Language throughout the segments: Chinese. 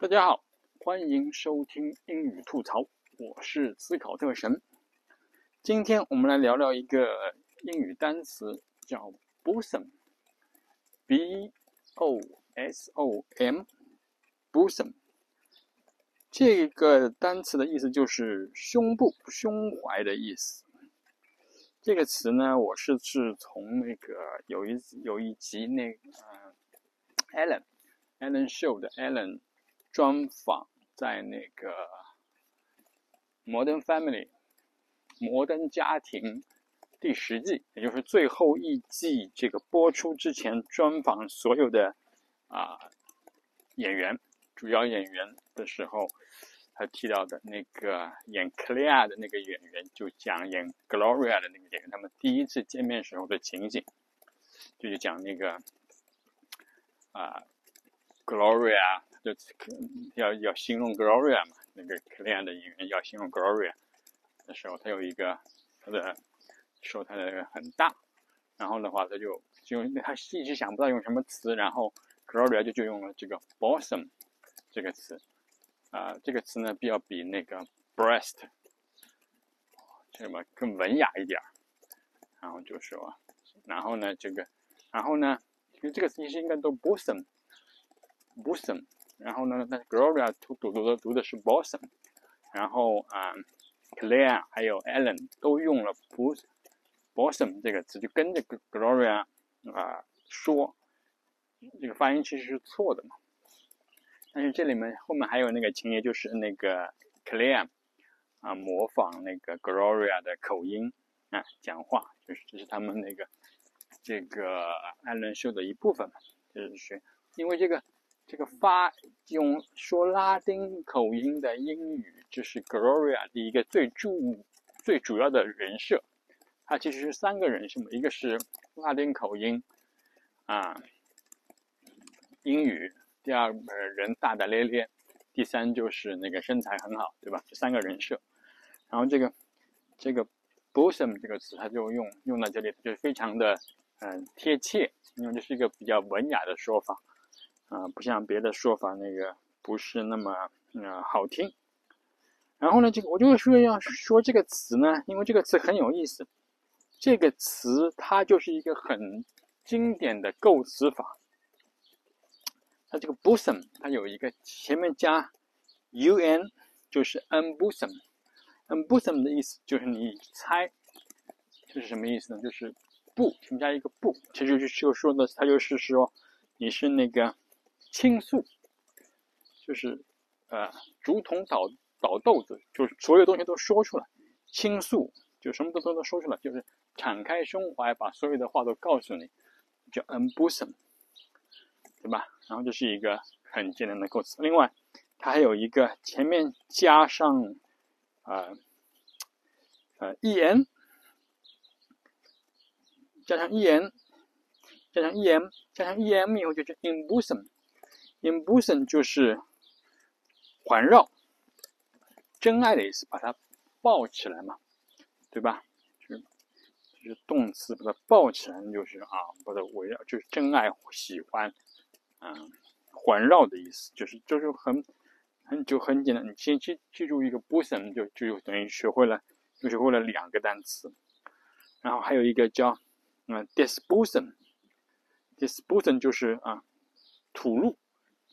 大家好，欢迎收听英语吐槽，我是思考特神。今天我们来聊聊一个英语单词，叫 bosom，b o s o m，bosom。这个单词的意思就是胸部、胸怀的意思。这个词呢，我是是从那个有一有一集那个 Alan Alan Show 的 Alan 专访，在那个摩登 Family 摩登家庭第十季，也就是最后一季这个播出之前，专访所有的啊演员。主要演员的时候，他提到的那个演 Claire 的那个演员，就讲演 Gloria 的那个演员，他们第一次见面时候的情景，就是讲那个啊 Gloria，就要要形容 Gloria 嘛，那个 Claire 的演员要形容 Gloria 的时候，他有一个他的说他的很大，然后的话他就就他一直想不到用什么词，然后 Gloria 就就用了这个 b o s s o m。这个词，啊，这个词呢，比较比那个 breast，这么更文雅一点儿。然后就说，然后呢，这个，然后呢，因为这个词其实应该读 bosom，bosom。然后呢，那 Gloria 读读读的读的是 bosom。然后啊，Claire 还有 Ellen 都用了 bosom 这个词，就跟着 Gloria 啊说，这个发音其实是错的嘛。但是这里面后面还有那个情节，就是那个 Claire 啊模仿那个 Gloria 的口音啊讲话，就是这是他们那个这个艾伦秀的一部分嘛，就是学，因为这个这个发用说拉丁口音的英语，就是 Gloria 的一个最主最主要的人设，它其实是三个人设嘛，一个是拉丁口音啊英语。第二个人大大咧咧，第三就是那个身材很好，对吧？这三个人设，然后这个这个 bosom 这个词，它就用用到这里，就非常的嗯贴切，因为这是一个比较文雅的说法，啊，不像别的说法那个不是那么嗯好听。然后呢，这个我就说要说这个词呢，因为这个词很有意思，这个词它就是一个很经典的构词法。它这个 bosom 它有一个前面加 un，就是 unbosom，unbosom 的意思就是你猜这是什么意思呢？就是不，前面加一个不，其实就就说的，它就是说你是那个倾诉，就是呃竹筒倒倒豆子，就是所有东西都说出来，倾诉就什么都都都说出来，就是敞开胸怀，把所有的话都告诉你，叫 unbosom。对吧？然后这是一个很简单的构词。另外，它还有一个前面加上啊呃 en，加上 en，加上 em，加上 em 以后就是 embosom。Embosom 就是环绕、真爱的意思，把它抱起来嘛，对吧？就是就是动词把它抱起来，就是啊，把它围绕，就是真爱、喜欢。嗯，环绕的意思就是就是很很就很简单，你先记记住一个 bosom 就就等于学会了，就学会了两个单词，然后还有一个叫嗯 disbosom，disbosom 就是啊吐露，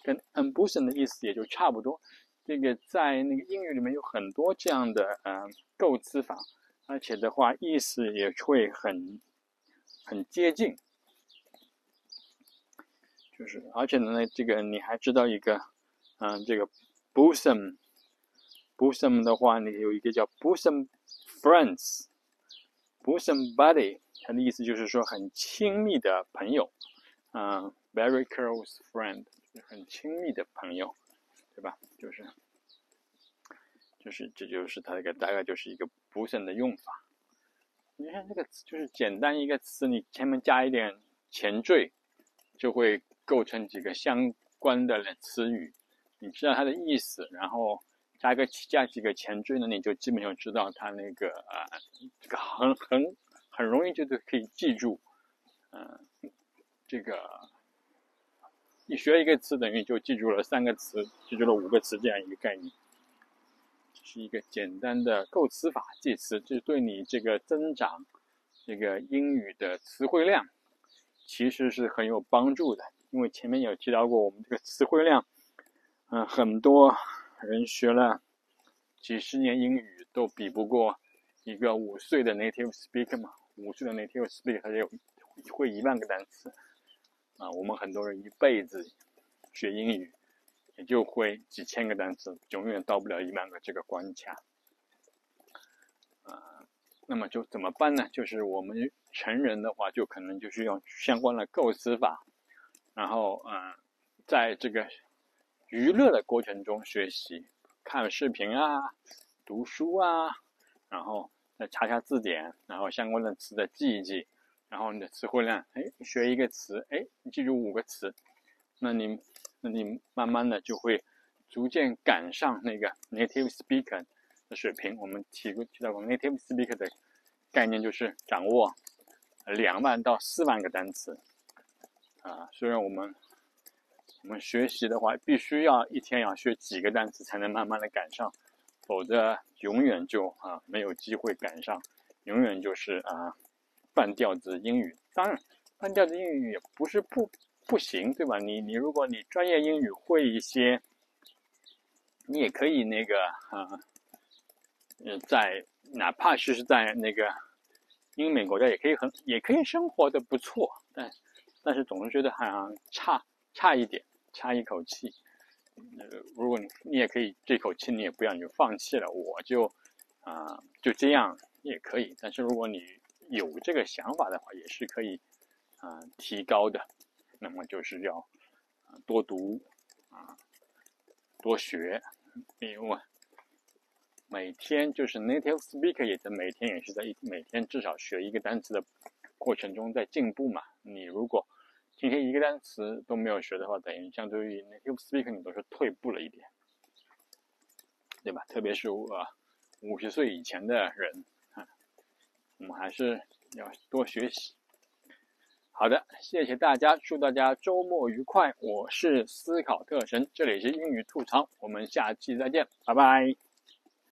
跟 unbosom 的意思也就差不多。这个在那个英语里面有很多这样的嗯构词法，而且的话意思也会很很接近。就是，而且呢，这个你还知道一个，嗯，这个 bosom，bosom 的话，你有一个叫 bosom friends，bosom buddy，它的意思就是说很亲密的朋友，嗯，very close friend，很亲密的朋友，对吧？就是，就是，这就是它一个大概就是一个补声的用法。你看这个词，就是简单一个词，你前面加一点前缀，就会。构成几个相关的词语，你知道它的意思，然后加个加几个前缀呢，你就基本上知道它那个啊，这个很很很容易就是可以记住，嗯，这个你学一个词等于就记住了三个词，记住了五个词这样一个概念。是一个简单的构词法记词，这对你这个增长这个英语的词汇量其实是很有帮助的。因为前面有提到过，我们这个词汇量，嗯，很多人学了几十年英语都比不过一个五岁的 native speaker 嘛。五岁的 native speaker 他就会一万个单词啊，我们很多人一辈子学英语。也就会几千个单词，永远到不了一万个这个关卡。啊，那么就怎么办呢？就是我们成人的话，就可能就是用相关的构词法，然后嗯，在这个娱乐的过程中学习，看视频啊，读书啊，然后再查查字典，然后相关的词的记一记，然后你的词汇量，哎，学一个词，哎，你记住五个词，那你。那你慢慢的就会逐渐赶上那个 native speaker 的水平。我们提过提到过 native speaker 的概念就是掌握两万到四万个单词啊。虽然我们我们学习的话，必须要一天要学几个单词才能慢慢的赶上，否则永远就啊没有机会赶上，永远就是啊半吊子英语。当然，半吊子英语也不是不。不行，对吧？你你如果你专业英语会一些，你也可以那个啊，呃，在哪怕是是在那个英美国家，也可以很也可以生活的不错，但但是总是觉得好像差差一点，差一口气。呃，如果你你也可以这口气你也不要，你就放弃了，我就啊就这样也可以。但是如果你有这个想法的话，也是可以啊提高的。那么就是要多读啊，多学，因为每天就是 native speaker 也在每天也是在一每天至少学一个单词的过程中在进步嘛。你如果今天一个单词都没有学的话，等于相对于 native speaker 你都是退步了一点，对吧？特别是我五十岁以前的人，我们还是要多学习。好的，谢谢大家，祝大家周末愉快。我是思考特神，这里是英语吐槽，我们下期再见，拜拜。